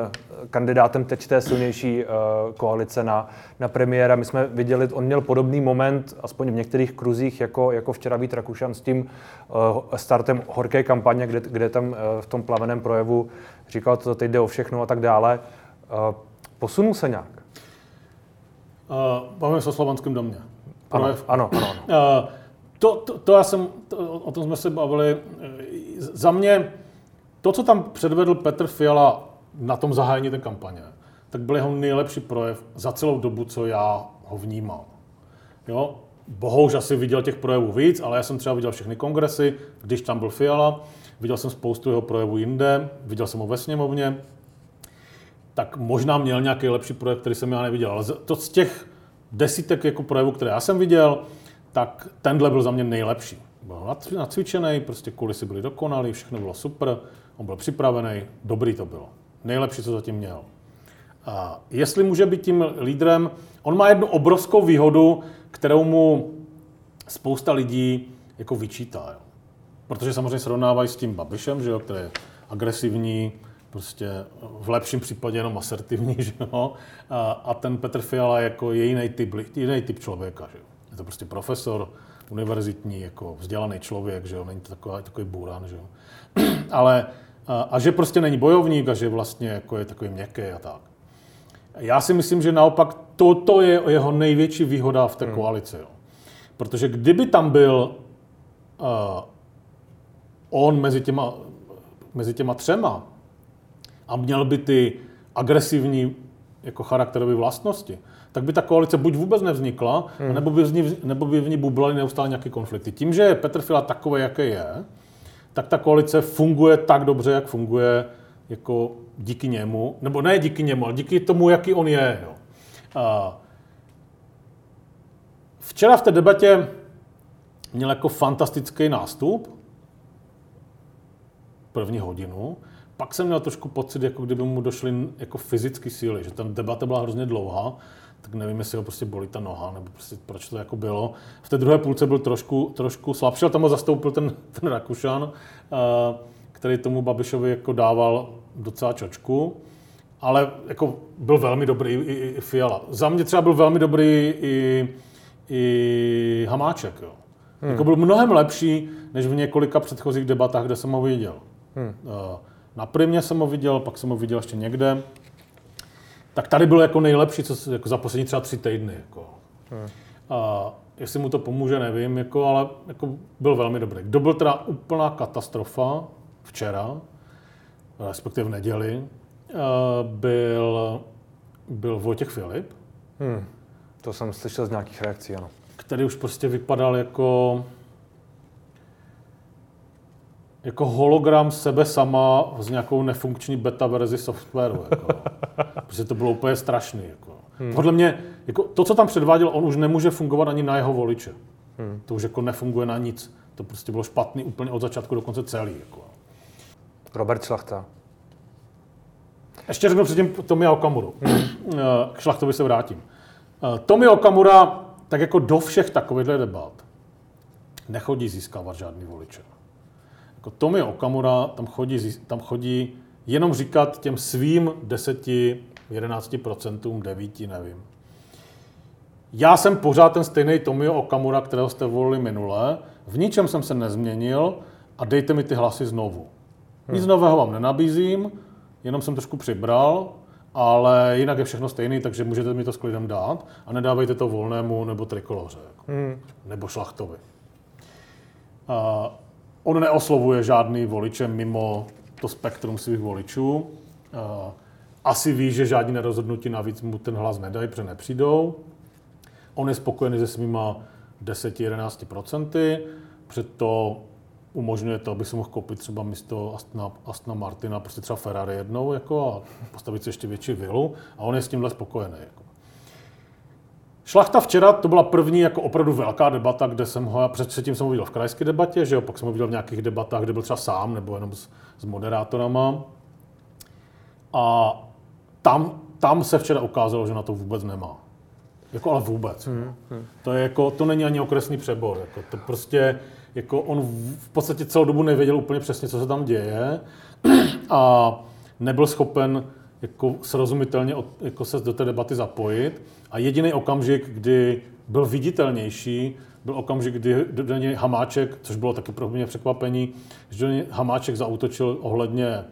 kandidátem teď té silnější uh, koalice na, na premiéra. My jsme viděli, on měl podobný moment, aspoň v některých kruzích, jako, jako včera Vít Rakušan s tím uh, startem horké kampaně, kde, kde tam uh, v tom plaveném projevu říkal, to teď jde o všechno a tak dále. Posunul se nějak? Uh, bavíme se o slovanském domě. Ano, ano, ano. ano. Uh, to, to, to já jsem, to, o tom jsme se bavili. Za mě, to, co tam předvedl Petr Fiala na tom zahájení té kampaně, tak byl jeho nejlepší projev za celou dobu, co já ho vnímal. Jo? Bohouž asi viděl těch projevů víc, ale já jsem třeba viděl všechny kongresy, když tam byl Fiala, viděl jsem spoustu jeho projevů jinde, viděl jsem ho ve sněmovně, tak možná měl nějaký lepší projev, který jsem já neviděl. Ale to z těch desítek jako projevů, které já jsem viděl, tak tenhle byl za mě nejlepší. Byl nacvičený, prostě kulisy byly dokonalý, všechno bylo super, on byl připravený, dobrý to bylo. Nejlepší, co zatím měl. A jestli může být tím lídrem, on má jednu obrovskou výhodu, kterou mu spousta lidí jako vyčítá. Jo. Protože samozřejmě srovnávají s tím Babišem, že jo, který je agresivní, prostě v lepším případě jenom asertivní, že jo? A, a ten Petr Fiala jako je jiný typ, jiný typ člověka, že jo? Je to prostě profesor, univerzitní, jako vzdělaný člověk, že jo? Není to takový, takový bůran, že jo? Ale a, a, že prostě není bojovník a že vlastně jako je takový měkký a tak. Já si myslím, že naopak toto je jeho největší výhoda v té hmm. koalici. Jo. Protože kdyby tam byl uh, on mezi těma, mezi těma třema a měl by ty agresivní jako charakterové vlastnosti, tak by ta koalice buď vůbec nevznikla, hmm. nebo, by v ní, nebo by v ní bublaly neustále nějaké konflikty. Tím, že je Petr Fiala takový, jaký je, tak ta koalice funguje tak dobře, jak funguje jako díky němu, nebo ne díky němu, ale díky tomu, jaký on je. Jo. A včera v té debatě měl jako fantastický nástup, první hodinu, pak jsem měl trošku pocit, jako kdyby mu došly jako fyzické síly, že ta debata byla hrozně dlouhá, tak nevím, jestli ho prostě bolí ta noha, nebo prostě proč to jako bylo. V té druhé půlce byl trošku, trošku slabší, ale tam ho zastoupil ten, ten Rakušan, eh, který tomu Babišovi jako dával docela čočku, ale jako byl velmi dobrý i, i, i Fiala. Za mě třeba byl velmi dobrý i, i Hamáček. Jo. Hmm. Jako byl mnohem lepší, než v několika předchozích debatách, kde jsem ho viděl. Hmm. Na primě jsem ho viděl, pak jsem ho viděl ještě někde. Tak tady byl jako nejlepší co, jako za poslední třeba tři týdny. Jako. A jestli mu to pomůže, nevím, jako, ale jako byl velmi dobrý. Kdo byl teda úplná katastrofa včera, respektive v neděli, eh, byl, byl Vojtěch Filip, Hmm. To jsem slyšel z nějakých reakcí, ano. který už prostě vypadal jako jako hologram sebe sama z nějakou nefunkční beta verzi softwaru. Jako. Protože to bylo úplně strašný. Jako. Hmm. Podle mě, jako to, co tam předváděl, on už nemůže fungovat ani na jeho voliče. Hmm. To už jako nefunguje na nic. To prostě bylo špatný úplně od začátku do konce celý. Jako. Robert Šlachta. Ještě řeknu předtím Tomia Okamuru. K Šlachtovi se vrátím. Eh, Tomi Okamura, tak jako do všech takovýchhle debat, nechodí získávat žádný voliče. Jako Tomi Okamura tam chodí, tam chodí jenom říkat těm svým 10, 11%, 9, nevím. Já jsem pořád ten stejný Tomio Okamura, kterého jste volili minule. V ničem jsem se nezměnil a dejte mi ty hlasy znovu. Nic nového vám nenabízím, jenom jsem trošku přibral, ale jinak je všechno stejný, takže můžete mi to s klidem dát a nedávejte to volnému nebo trikoloře, jako, nebo šlachtovi. A on neoslovuje žádný voliče mimo to spektrum svých voličů. A asi ví, že žádní nerozhodnutí navíc mu ten hlas nedají, protože nepřijdou. On je spokojený se svýma 10-11%, to umožňuje to, aby si mohl koupit třeba místo Astna, Astna Martina, prostě třeba Ferrari jednou jako, a postavit si ještě větší vilu a on je s tímhle spokojený. Jako. Šlachta včera, to byla první jako opravdu velká debata, kde jsem ho, já před předtím jsem ho viděl v krajské debatě, že jo, pak jsem ho viděl v nějakých debatách, kde byl třeba sám nebo jenom s, s moderátorama. A tam, tam se včera ukázalo, že na to vůbec nemá. Jako ale vůbec. Hmm, hmm. To, je jako, to není ani okresný přebor. Jako, to prostě, jako on v- podstatě celou dobu nevěděl úplně přesně, co se tam děje a nebyl schopen jako srozumitelně od, jako se do té debaty zapojit. A jediný okamžik, kdy byl viditelnější, byl okamžik, kdy do do něj Hamáček, což bylo taky pro mě překvapení, že do něj Hamáček zautočil ohledně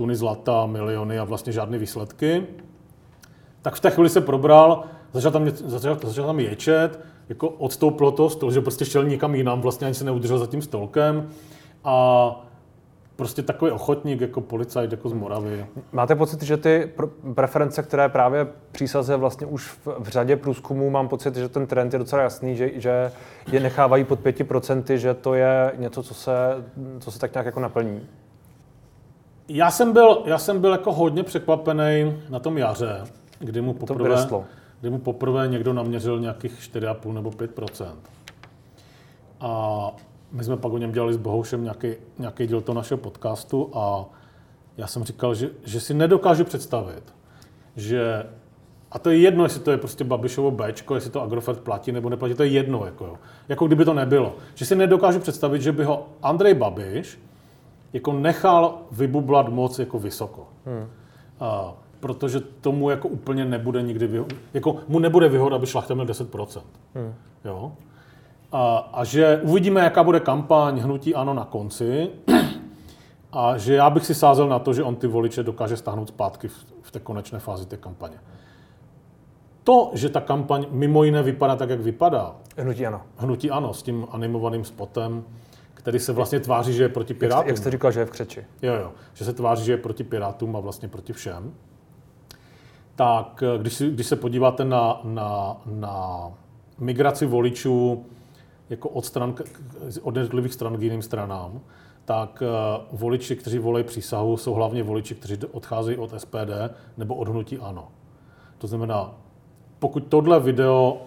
tuny zlata, miliony a vlastně žádné výsledky tak v té chvíli se probral, začal tam, začal, začal tam ječet, jako odstoupilo to stol, že prostě šel někam jinam, vlastně ani se neudržel za tím stolkem a prostě takový ochotník jako policajt jako z Moravy. Máte pocit, že ty preference, které právě přísaze vlastně už v, v řadě průzkumů, mám pocit, že ten trend je docela jasný, že, že je nechávají pod 5%, že to je něco, co se, co se tak nějak jako naplní? Já jsem byl, já jsem byl jako hodně překvapený na tom jaře, kdy mu poprvé, kdy mu poprvé někdo naměřil nějakých 4,5 nebo 5% A my jsme pak o něm dělali s Bohoušem nějaký, nějaký díl toho našeho podcastu a já jsem říkal, že, že si nedokážu představit, že a to je jedno, jestli to je prostě Babišovo Bčko, jestli to Agrofert platí nebo neplatí, to je jedno, jako, jo. jako kdyby to nebylo. Že si nedokážu představit, že by ho Andrej Babiš jako nechal vybublat moc jako vysoko. Hmm. A, protože tomu jako úplně nebude nikdy vyho- jako mu nebude vyhoda, aby Šlachta měl 10%. Hmm. Jo? A, a že uvidíme, jaká bude kampaň hnutí ANO na konci a že já bych si sázel na to, že on ty voliče dokáže stáhnout zpátky v, v té konečné fázi té kampaně. To, že ta kampaň mimo jiné vypadá tak, jak vypadá, Hnutí ano. hnutí ANO s tím animovaným spotem, který se vlastně tváří, že je proti Pirátům. jak jste říkal, že je v křeči. Jo, jo. Že se tváří, že je proti Pirátům a vlastně proti všem. Tak eh, když, si, když se podíváte na, na, na migraci voličů jako od, stran, od jednotlivých stran k jiným stranám, tak eh, voliči, kteří volají přísahu, jsou hlavně voliči, kteří odcházejí od SPD nebo od hnutí ANO. To znamená, pokud tohle video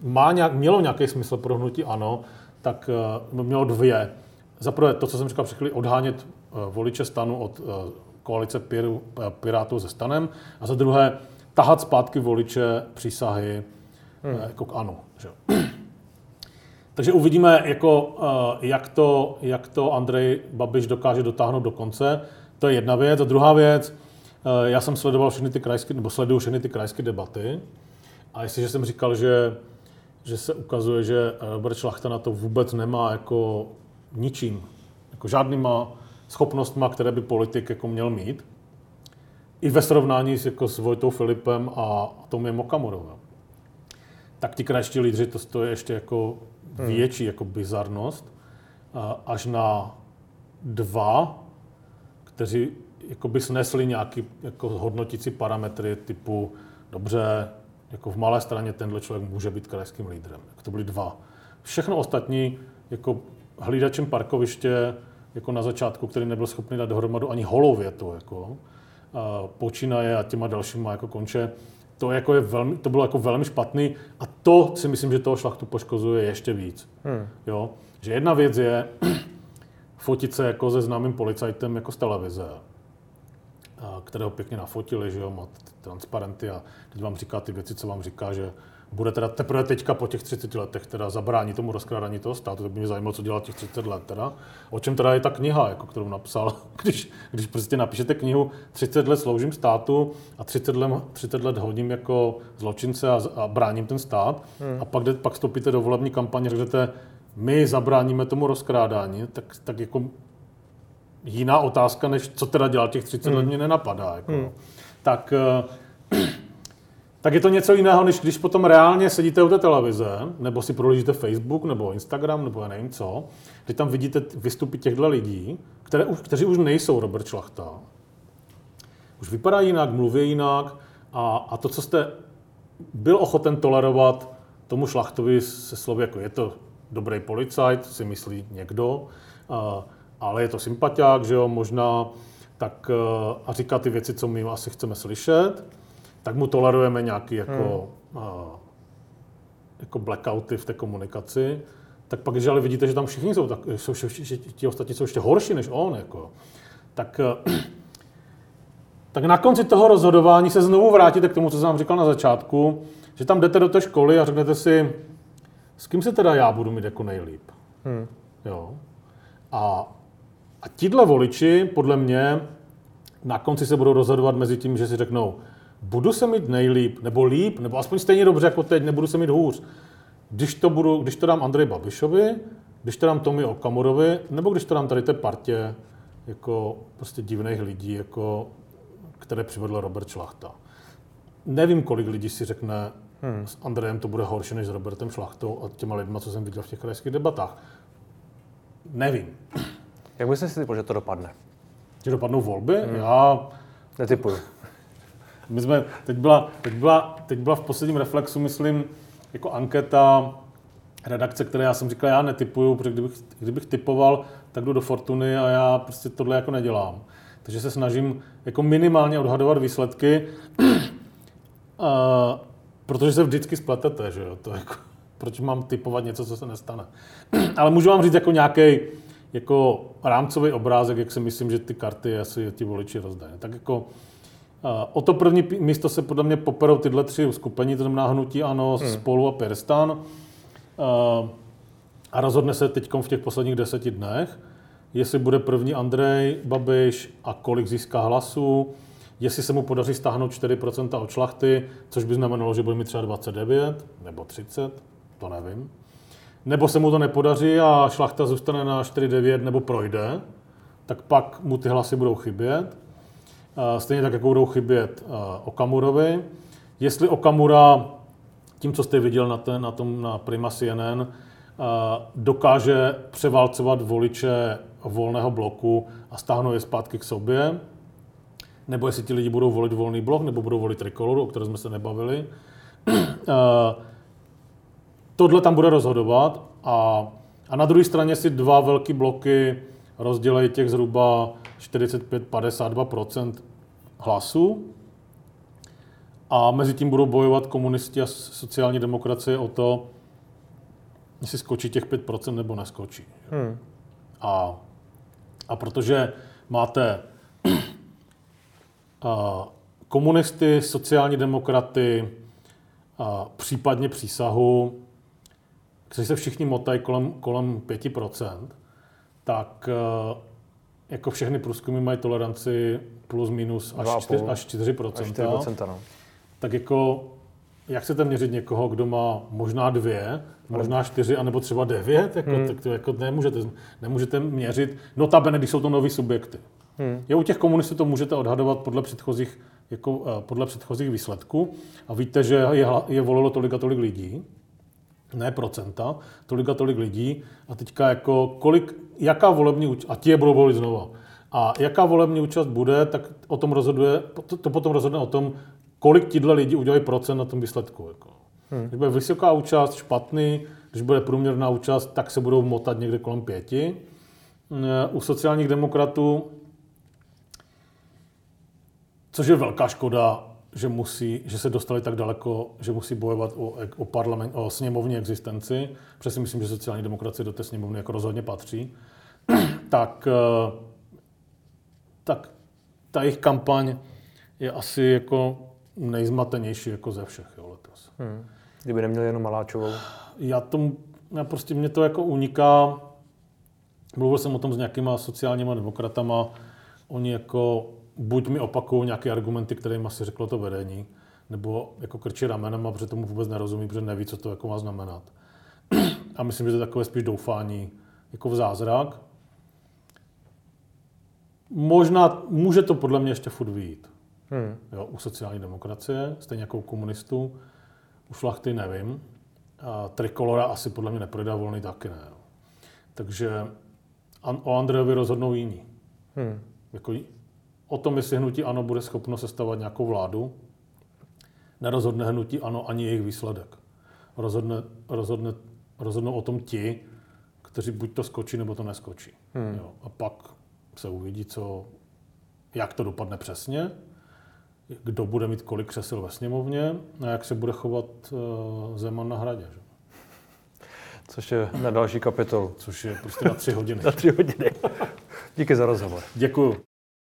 má nějak, mělo nějaký smysl pro hnutí ANO, tak uh, mělo dvě. Za prvé to, co jsem říkal před odhánět uh, voliče stanu od uh, koalice Piru, Pirátů se stanem a za druhé tahat zpátky voliče přísahy hmm. jako k ANO. Že? Takže uvidíme, jako, jak, to, jak to Andrej Babiš dokáže dotáhnout do konce. To je jedna věc. A druhá věc, já jsem sledoval všechny ty krajské, nebo sleduju všechny ty krajské debaty. A jestliže jsem říkal, že, že se ukazuje, že Robert Šlachta na to vůbec nemá jako ničím, jako žádnýma schopnostma, které by politik jako měl mít, i ve srovnání s, jako s Vojtou Filipem a Tomiem Okamurou. Tak ti krajští lídři, to, to je ještě jako hmm. větší jako bizarnost, až na dva, kteří jako by snesli nějaký jako hodnotící parametry typu dobře, jako v malé straně tenhle člověk může být krajským lídrem. Jako to byly dva. Všechno ostatní, jako hlídačem parkoviště, jako na začátku, který nebyl schopný dát dohromadu ani holou větu, jako, a počínaje a těma dalšíma jako konče, to, jako je velmi, to bylo jako velmi špatný a to si myslím, že toho šlachtu poškozuje ještě víc. Hmm. Jo? Že jedna věc je fotit se jako se známým policajtem jako z televize, kterého pěkně nafotili, že jo, má transparenty a teď vám říká ty věci, co vám říká, že bude teda teprve teďka po těch 30 letech teda zabrání tomu rozkrádání toho státu, tak by mě zajímalo, co dělá těch 30 let teda. O čem teda je ta kniha, jako kterou napsal, když, když prostě napíšete knihu 30 let sloužím státu a 30 let, 30 let hodím jako zločince a, a bráním ten stát hmm. a pak, pak vstoupíte do volební kampaně a řeknete, my zabráníme tomu rozkrádání, tak, tak jako jiná otázka, než co teda dělat těch 30 hmm. let mě nenapadá. Jako. Hmm. Tak, eh, tak je to něco jiného, než když potom reálně sedíte u té televize, nebo si prolížíte Facebook, nebo Instagram, nebo já nevím co, kdy tam vidíte vystupy těchto lidí, které kteří už nejsou Robert Šlachta. Už vypadá jinak, mluví jinak a, a to, co jste byl ochoten tolerovat tomu Šlachtovi se slovy, jako je to dobrý policajt, si myslí někdo, ale je to sympatiák, že jo, možná, tak e, a říká ty věci, co my asi chceme slyšet, tak mu tolerujeme nějaký jako, hmm. jako blackouty v té komunikaci, tak pak, že ale vidíte, že tam všichni jsou, tak, jsou že ti ostatní jsou ještě horší než on, jako, tak, e, tak na konci toho rozhodování se znovu vrátíte k tomu, co jsem vám říkal na začátku, že tam jdete do té školy a řeknete si, s kým se teda já budu mít jako nejlíp. Hmm. Jo. A, a tihle voliči, podle mě, na konci se budou rozhodovat mezi tím, že si řeknou, budu se mít nejlíp, nebo líp, nebo aspoň stejně dobře jako teď, nebudu se mít hůř. Když to, budu, když to dám Andrej Babišovi, když to dám Tomi Okamurovi, nebo když to dám tady té partě jako prostě divných lidí, jako, které přivedl Robert Šlachta. Nevím, kolik lidí si řekne, Hmm. S Andrejem to bude horší než s Robertem Šlachtou a těma lidma, co jsem viděl v těch krajských debatách. Nevím. Jak byste si typl, že to dopadne? Že dopadnou volby? Hmm. Já... Netypuju. My jsme, teď byla, teď, byla, teď byla v posledním reflexu, myslím, jako anketa redakce, které já jsem říkal, já netypuju, protože kdybych, kdybych typoval, tak jdu do Fortuny a já prostě tohle jako nedělám. Takže se snažím jako minimálně odhadovat výsledky. Protože se vždycky spletete, že jo? To jako, proč mám typovat něco, co se nestane. Ale můžu vám říct jako nějaký jako rámcový obrázek, jak si myslím, že ty karty asi ti voliči rozdají. Tak jako o to první místo se podle mě poperou tyhle tři uskupení, to znamená hnutí ANO, hmm. Spolu a Pirstan. A rozhodne se teď v těch posledních deseti dnech, jestli bude první Andrej Babiš a kolik získá hlasů, jestli se mu podaří stáhnout 4% od šlachty, což by znamenalo, že bude mít třeba 29 nebo 30, to nevím. Nebo se mu to nepodaří a šlachta zůstane na 4,9 nebo projde, tak pak mu ty hlasy budou chybět. Stejně tak, jako budou chybět Okamurovi. Jestli Okamura, tím, co jste viděl na, ten, na tom na Prima CNN, dokáže převálcovat voliče volného bloku a stáhnout je zpátky k sobě, nebo jestli ti lidi budou volit volný blok, nebo budou volit trikoloru, o které jsme se nebavili. Tohle tam bude rozhodovat a, a na druhé straně si dva velké bloky rozdělejí těch zhruba 45-52% hlasů a mezi tím budou bojovat komunisti a sociální demokracie o to, jestli skočí těch 5% nebo neskočí. Hmm. A, a protože máte komunisty, sociální demokraty, případně přísahu, kteří se všichni motají kolem, kolem 5%, tak e, jako všechny průzkumy mají toleranci plus minus až 4, až 4%. Až 4% no. Tak jako, jak chcete měřit někoho, kdo má možná dvě, možná čtyři, anebo třeba devět, jako, hmm. tak to jako nemůžete, nemůžete měřit, notabene, když jsou to nový subjekty. Hmm. Je u těch komunistů to můžete odhadovat podle předchozích, jako, eh, podle předchozích výsledků a víte, že je, je volilo tolik a tolik lidí, ne procenta, tolik a tolik lidí a teďka jako kolik, jaká volební účast, a ti je budou volit znova, a jaká volební účast bude, tak o tom rozhoduje, to, to potom rozhodne o tom, kolik tíhle lidi udělají procent na tom výsledku. Jako. Hmm. Když bude vysoká účast, špatný, když bude průměrná účast, tak se budou motat někde kolem pěti. U sociálních demokratů, což je velká škoda, že, musí, že se dostali tak daleko, že musí bojovat o, o, parlament, o sněmovní existenci, si myslím, že sociální demokracie do té sněmovny jako rozhodně patří, tak, eh, tak ta jejich kampaň je asi jako nejzmatenější jako ze všech jo, letos. Hmm. Kdyby neměli jenom Maláčovou? Já tomu, já prostě mě to jako uniká. Mluvil jsem o tom s nějakýma sociálníma demokratama. Oni jako buď mi opakují nějaké argumenty, kterým asi řeklo to vedení, nebo jako krčí ramenem, protože tomu vůbec nerozumí, protože neví, co to jako má znamenat. A myslím, že to je takové spíš doufání jako v zázrak. Možná, může to podle mě ještě furt vyjít. Hmm. Jo, u sociální demokracie, stejně jako u komunistů. U šlachty nevím. A Trikolora asi podle mě neprojde a volný taky ne. Takže o Andrejovi rozhodnou jiní. Hmm. Jako o tom, jestli hnutí ANO bude schopno sestavovat nějakou vládu, nerozhodne hnutí ANO ani jejich výsledek. Rozhodne, rozhodne, rozhodnou o tom ti, kteří buď to skočí, nebo to neskočí. Hmm. Jo. A pak se uvidí, co, jak to dopadne přesně, kdo bude mít kolik křesel ve sněmovně a jak se bude chovat uh, Zeman na hradě. Že? Což je na další kapitolu. Což je prostě na tři hodiny. na tři hodiny. Díky za rozhovor. Děkuju.